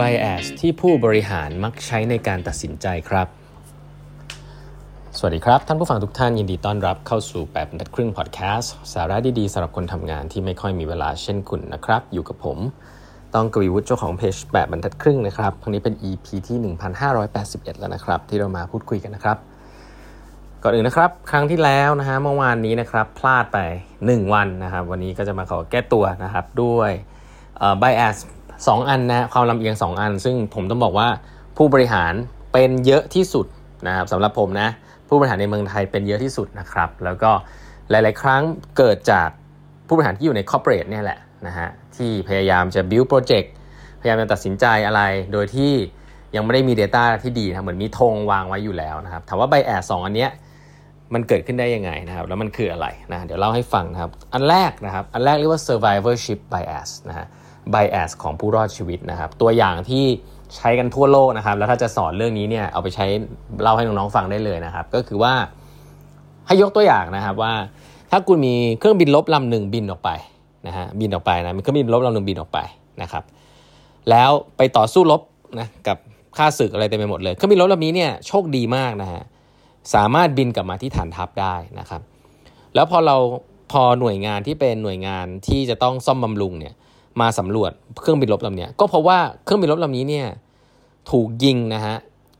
bias ที่ผู้บริหารมักใช้ในการตัดสินใจครับ สวัสดีครับ ท่านผู้ฟังทุกท่านยินดีต้อนรับเข้าสู่แบบบรรทัดครึ่งพอดแคสต์สาระดีๆสำหรับคนทำงานที่ไม่ค่อยมีเวลาเช่นคุณนะครับ อยู่กับผม ต้องกวีวุฒิเจ้าของเพจแบบบรรทัดครึ่งนะครับครั้งนี้เป็น EP ที่ 1581 แล้วนะครับ ที่เรามาพูดคุยกันนะครับก่อนอื่นนะครับ ครั้งที่แล้วนะฮะเมื่อวานนี้นะครับพลาดไป 1 วันนะครับ วันนี้ก็จะมาขอแก้ตัวนะครับด้วยเอ่อ bias สองอันนะความลำเอียง 2 อัน ซึ่งผมต้องบอกว่าผู้บริหารเป็นเยอะที่สุดนะครับสำหรับผมนะผู้บริหารในเมืองไทยเป็นเยอะที่สุดนะครับแล้วก็หลาย ๆ ครั้งเกิดจากผู้บริหารที่อยู่ใน corporate เนี่ยแหละนะฮะที่พยายามจะ build project พยายามจะตัดสินใจอะไรโดยที่ยังไม่ได้มี Data ที่ดีนะเหมือนมีธงวางไว้อยู่แล้วนะครับถามว่า bias สองอันเนี้ยมันเกิดขึ้นได้ยังไงนะครับแล้วมันคืออะไรนะเดี๋ยวเล่าให้ฟังนะครับ อันแรกนะครับ อันแรกเรียกว่า survivorship bias นะฮะ bias ของผู้รอดชีวิตนะครับ ตัวอย่างที่ใช้กันทั่วโลกนะครับ แล้วถ้าจะสอนเรื่องนี้เนี่ยเอาไปใช้เล่าให้น้องๆฟังได้เลยนะครับ ก็คือว่าให้ยกตัวอย่างนะครับว่า ถ้าคุณมีเครื่องบินลบลำหนึ่งบินออกไปนะฮะบินออกไปนะมีเครื่องบินลบลำหนึ่งบินออกไปนะครับ แล้วไปต่อสู้รบนะกับข้าศึกอะไรเต็มไปหมดเลยเครื่องบินลบลำนี้เนี่ยโชคดีมากนะฮะสามารถบินกลับมาที่ฐานทัพได้นะครับ แล้วพอเราพอหน่วยงานที่เป็นหน่วยงานที่จะต้องซ่อมบำรุงเนี่ย มาสำรวจเครื่องบินรบลำนี้ก็เพราะว่าเครื่องบินรบลำนี้เนี่ยถูกยิงนะฮะ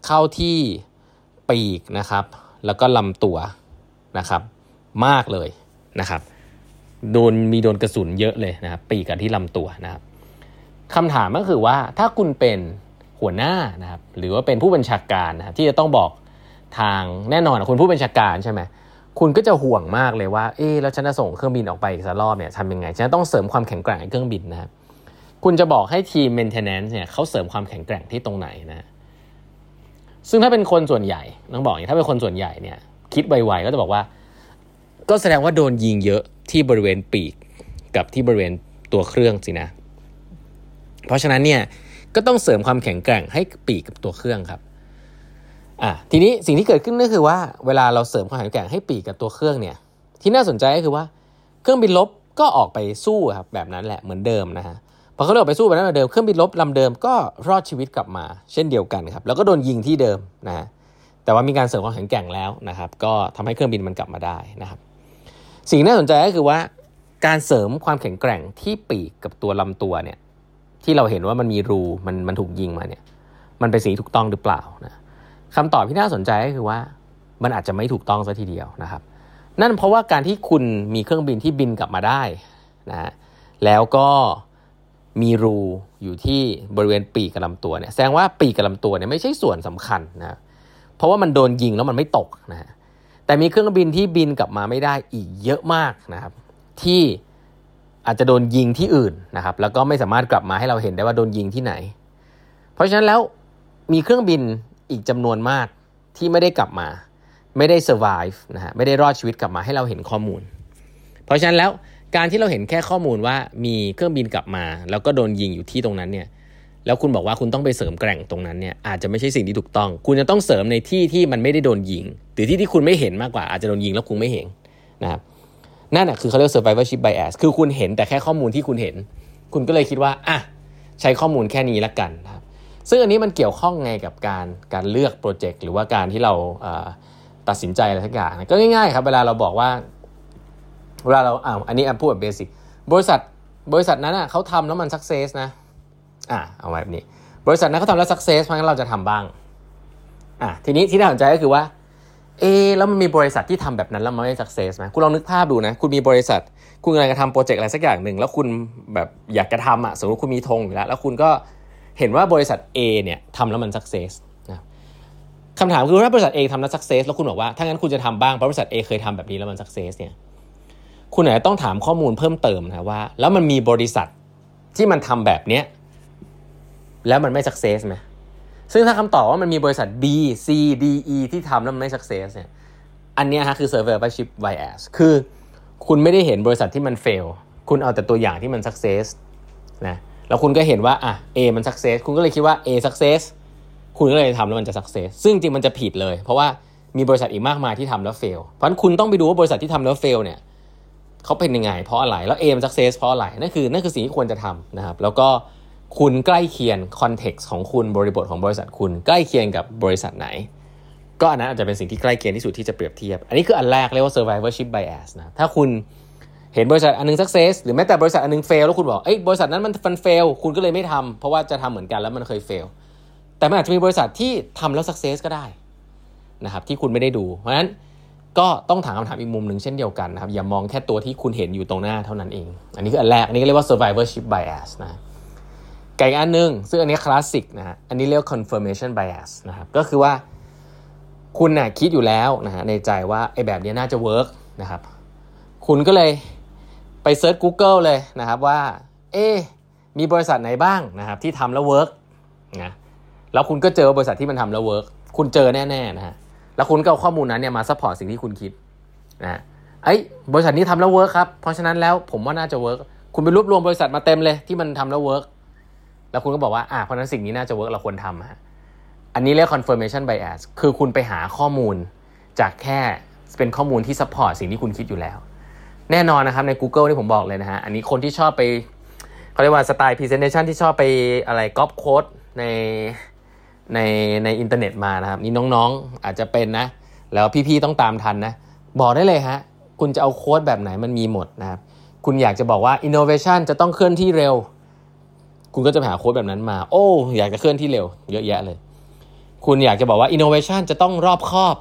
เข้าที่ปีกนะครับ แล้วก็ลำตัวนะครับ มากเลยนะครับโดนมีโดนกระสุนเยอะเลยนะครับปีกกับที่ลำตัวนะครับคำถามก็คือว่าถ้าคุณเป็นหัวหน้านะครับหรือว่าเป็นผู้บัญชาการนะครับที่จะต้องบอกทางแน่นอนคุณผู้บัญชาการใช่ไหม คุณก็จะห่วงมากเลยว่า เอ๊แล้วฉันจะส่งเครื่องบินออกไปอีกสักรอบเนี่ยทำยังไง ฉันต้องเสริมความแข็งแกร่งให้เครื่องบินนะครับ คุณจะบอกให้ทีม maintenance เนี่ยเขาเสริมความแข็งแกร่งที่ตรงไหนนะ ซึ่งถ้าเป็นคนส่วนใหญ่ต้องบอกอย่างนี้ถ้าเป็นคนส่วนใหญ่เนี่ย คิดไวๆก็จะบอกว่า ก็แสดงว่าโดนยิงเยอะที่บริเวณปีกกับที่บริเวณตัวเครื่องสินะ เพราะฉะนั้นเนี่ยก็ต้องเสริมความแข็งแกร่งให้ปีกกับตัวเครื่องครับ อะทีนี้สิ่งที่เกิดขึ้นก็คือว่าเวลาเราเสริมความแข็งแกร่งให้ปีกกับตัวเครื่องเนี่ย ที่น่าสนใจก็คือว่าเครื่องบินลบก็ออกไปสู้ครับแบบนั้นแหละเหมือนเดิมนะฮะพอเขาเอกไปสู้แบบนั้นเหมือนเดิมเครื่องบินลบลำเดิมก็รอดชีวิตกลับมา เช่นเดียวกันครับแล้วก็โดนยิงที่เดิมนะฮะแต่ว่ามีการเสริมความแข็งแกร่งแล้วนะครับ ก็ทำให้เครื่องบินมันกลับมาได้นะครับ สิ่งน่าสนใจก็คือว่า การเสริมความแข็งแกร่งที่ปีกกับตัวลำตัวเนี่ยที่เราเห็นว่ามันมีรูมันมันถูกยิงมาเนี่ย มันเป็นสิ่งถูกต้องหรือเปล่านะ คำตอบที่น่าสนใจก็คือว่า มันอาจจะไม่ถูกต้องซะทีเดียวนะครับ นั่นเพราะว่าการที่คุณมีเครื่องบินที่บินกลับมาได้นะแล้วก็มีรูอยู่ที่บริเวณปีกกับลำตัวเนี่ยแสดงว่าปีกกับลำตัวเนี่ยไม่ใช่ส่วนสำคัญนะเพราะว่ามันโดนยิงแล้วมันไม่ตกนะฮะแต่มีเครื่องบินที่บินกลับมาไม่ได้อีกเยอะมากนะครับ ที่อาจจะโดนยิงที่อื่นนะครับ แล้วก็ไม่สามารถกลับมาให้เราเห็นได้ว่าโดนยิงที่ไหน เพราะฉะนั้นแล้วมีเครื่องบิน อีกจำนวนมากที่ไม่ได้กลับมา ไม่ได้ survive นะฮะไม่ได้รอดชีวิตกลับมาให้เราเห็นข้อมูล เพราะฉะนั้นแล้วการที่เราเห็นแค่ข้อมูลว่ามีเครื่องบินกลับมา แล้วก็โดนยิงอยู่ที่ตรงนั้นเนี่ยแล้วคุณบอกว่าคุณต้องไปเสริมแกร่งตรงนั้นเนี่ยอาจจะไม่ใช่สิ่งที่ถูกต้อง คุณจะต้องเสริมในที่ที่มันไม่ได้โดนยิง หรือที่ที่คุณไม่เห็นมากกว่าอาจจะโดนยิงแล้วคุณไม่เห็นนะครับนั่นแหะคือเขาเรียก survivorship bias คือคุณเห็นแต่แค่ข้อมูลที่คุณเห็น คุณก็เลยคิดว่าอะใช้ข้อมูลแค่นี้ละกันนะครับ ซึ่งอันนี้มันเกี่ยวข้องไงกับการการเลือกโปรเจกต์หรือว่าการที่เราตัดสินใจอะไรสักอย่างก็ง่ายๆครับเวลาเราบอกว่าเวลาเราอ่าอันนี้พูดแบบเบสิกบริษัทบริษัทนั้นอะเขาทำแล้วมัน success นะอ่าเอาไว้แบบนี้ บริษัทนั้นเขาทำแล้ว success เพราะงั้นเราจะทำบ้างอ่าทีนี้ที่น่าสนใจก็คือว่าเอแล้วมันมีบริษัทที่ทำแบบนั้นแล้วมันไม่ success ไหมคุณลองนึกภาพดูนะ คุณมีบริษัท คุณกำลังจะทำโปรเจกต์อะไรสักอย่างหนึ่ง แล้วคุณแบบอยากจะทำอะสมมติคุณมีธงอยู่แล้ว แล้วคุณก็ เห็นว่าบริษัท A เนี่ยทำแล้วมัน success นะคำถามคือถ้าบริษัท A ทำแล้ว success แล้วคุณบอกว่าถ้างั้นคุณจะทำบ้างเพราะบริษัท A เคยทำแบบนี้แล้วมัน success เนี่ยคุณอาจจะต้องถามข้อมูลเพิ่มเติมนะว่า แล้วมันมีบริษัทที่มันทำแบบเนี้ยแล้วมันไม่สักเซสไหมซึ่งถ้าคำตอบว่ามันมีบริษัท B C D E ที่ทำแล้วมันไม่สักเซสเนี่ยอันนี้ฮะคือ survivorship bias คือคุณไม่ได้เห็นบริษัทที่มัน fail คุณเอาแต่ตัวอย่างที่มัน success นะ แล้วคุณก็เห็นว่าอะ A มัน success คุณก็เลยคิดว่า A success คุณก็เลยทำแล้วมันจะ success ซึ่งจริงมันจะผิดเลย เพราะว่ามีบริษัทอีกมากมายที่ทำแล้ว fail เพราะฉะนั้นคุณต้องไปดูว่าบริษัทที่ทำแล้ว fail เนี่ยเขาเป็นยังไง เพราะอะไรแล้ว A มัน success เพราะอะไรนั่นคือนั่นคือสิ่งที่ควรจะทำนะครับ แล้วก็คุณใกล้เคียงคอนเท็กซ์ของคุณบริบทของบริษัทคุณใกล้เคียงกับบริษัทไหน ก็อันนั้นอาจจะเป็นสิ่งที่ใกล้เคียงที่สุดที่จะเปรียบเทียบ อันนี้คืออันแรกเรียกว่า survivorship bias นะถ้าคุณ เห็นบริษัทอันนึง success หรือแม้แต่บริษัทอันนึง fail แล้วคุณบอกเอ้ยบริษัทนั้นมันมัน fail คุณก็เลยไม่ทำเพราะว่าจะทำเหมือนกันแล้วมันเคย fail แต่มันอาจจะมีบริษัทที่ทำแล้ว success ก็ได้นะครับที่คุณไม่ได้ดู เพราะฉะนั้นก็ต้องถามคำถามอีกมุมหนึ่งเช่นเดียวกันนะครับอย่ามองแค่ตัวที่คุณเห็นอยู่ตรงหน้าเท่านั้นเอง อันนี้คืออันแรกอันนี้เรียกว่า survivorship bias นะอีกอันหนึ่งซึ่งอันนี้คลาสสิกนะฮะอันนี้เรียก confirmation bias นะครับก็คือว่าคุณนะ่ะคิดอยู่แล้วนะฮะในใจว่าไอ้แบบนี้น่าจะ work นะครับคุณก็เลย ไป search Google เลยนะครับว่า เอ๊มีบริษัทไหนบ้างนะครับที่ทำแล้ว work นะแล้วคุณก็เจอบริษัทที่มันทำแล้ว work คุณเจอแน่ๆนะฮะแล้วคุณก็เอาข้อมูลนั้นเนี่ยมา support สิ่งที่คุณคิดนะไอ้บริษัทนี้ทำแล้ว work ครับเพราะฉะนั้นแล้วผมว่าน่าจะ work คุณไปรวบรวมบริษัทมาเต็มเลยที่มันทำแล้ว work แล้วคุณก็บอกว่าอ่าเพราะนั้นสิ่งนี้น่าจะ work เราควรทำฮะอันนี้เรียก confirmation bias คือคุณไปหาข้อมูลจากแค่เป็นข้อมูลที่ support สิ่งที่คุณคิดอยู่แล้ว แน่นอนนะครับใน Google ที่ผมบอกเลยนะฮะ อันนี้คนที่ชอบไปเขาเรียกว่าสไตล์ presentation ที่ชอบไปอะไรก๊อป quote ในในในอินเทอร์เน็ตมานะครับ นี่น้องๆอาจจะเป็นนะ แล้วพี่ๆต้องตามทันนะ บอกได้เลยฮะ คุณจะเอา quote แบบไหนมันมีหมดนะครับ คุณอยากจะบอกว่า innovation จะต้องเคลื่อนที่เร็ว คุณก็จะหา quote แบบนั้นมา โอ้ อยากจะเคลื่อนที่เร็ว เยอะแยะเลย คุณอยากจะบอกว่า innovation จะต้องรอบคอบ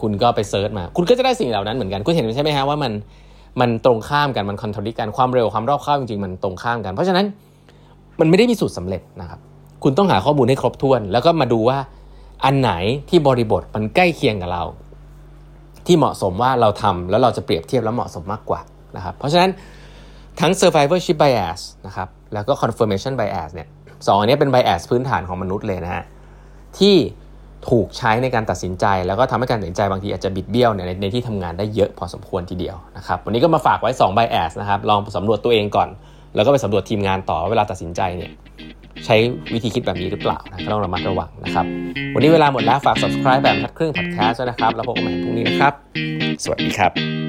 คุณก็ไปเซิร์ชมา คุณก็จะได้สิ่งเหล่านั้นเหมือนกัน คุณเห็นใช่ไหมฮะว่ามัน มันตรงข้ามกันมันคอนทราดิกันความเร็วความรอบคอบจริงๆมันตรงข้ามกัน เพราะฉะนั้นมันไม่ได้มีสูตรสำเร็จนะครับ คุณต้องหาข้อมูลให้ครบถ้วน แล้วก็มาดูว่าอันไหนที่บริบทมันใกล้เคียงกับเรา ที่เหมาะสมว่าเราทำแล้วเราจะเปรียบเทียบแล้วเหมาะสมมากกว่านะครับเพราะฉะนั้นทั้ง survivorship bias นะครับแล้วก็ confirmation bias เนี่ยสองอันนี้เป็น bias พื้นฐานของมนุษย์เลยนะฮะที่ ถูกใช้ในการตัดสินใจ แล้วก็ทำให้การตัดสินใจบางทีอาจจะบิดเบี้ยวในในที่ทำงานได้เยอะพอสมควรทีเดียวนะครับวันนี้ก็มาฝากไว้2 bias นะครับลองสำรวจตัวเองก่อน แล้วก็ไปสำรวจทีมงานต่อว่าเวลาตัดสินใจเนี่ยใช้วิธีคิดแบบนี้หรือเปล่านะก็ต้องระมัดระวังนะครับวันนี้เวลาหมดแล้วฝาก subscribe แบบทัดครึ่ง podcast นะครับแล้วพบกันใหม่พรุ่งนี้นะครับ สวัสดีครับ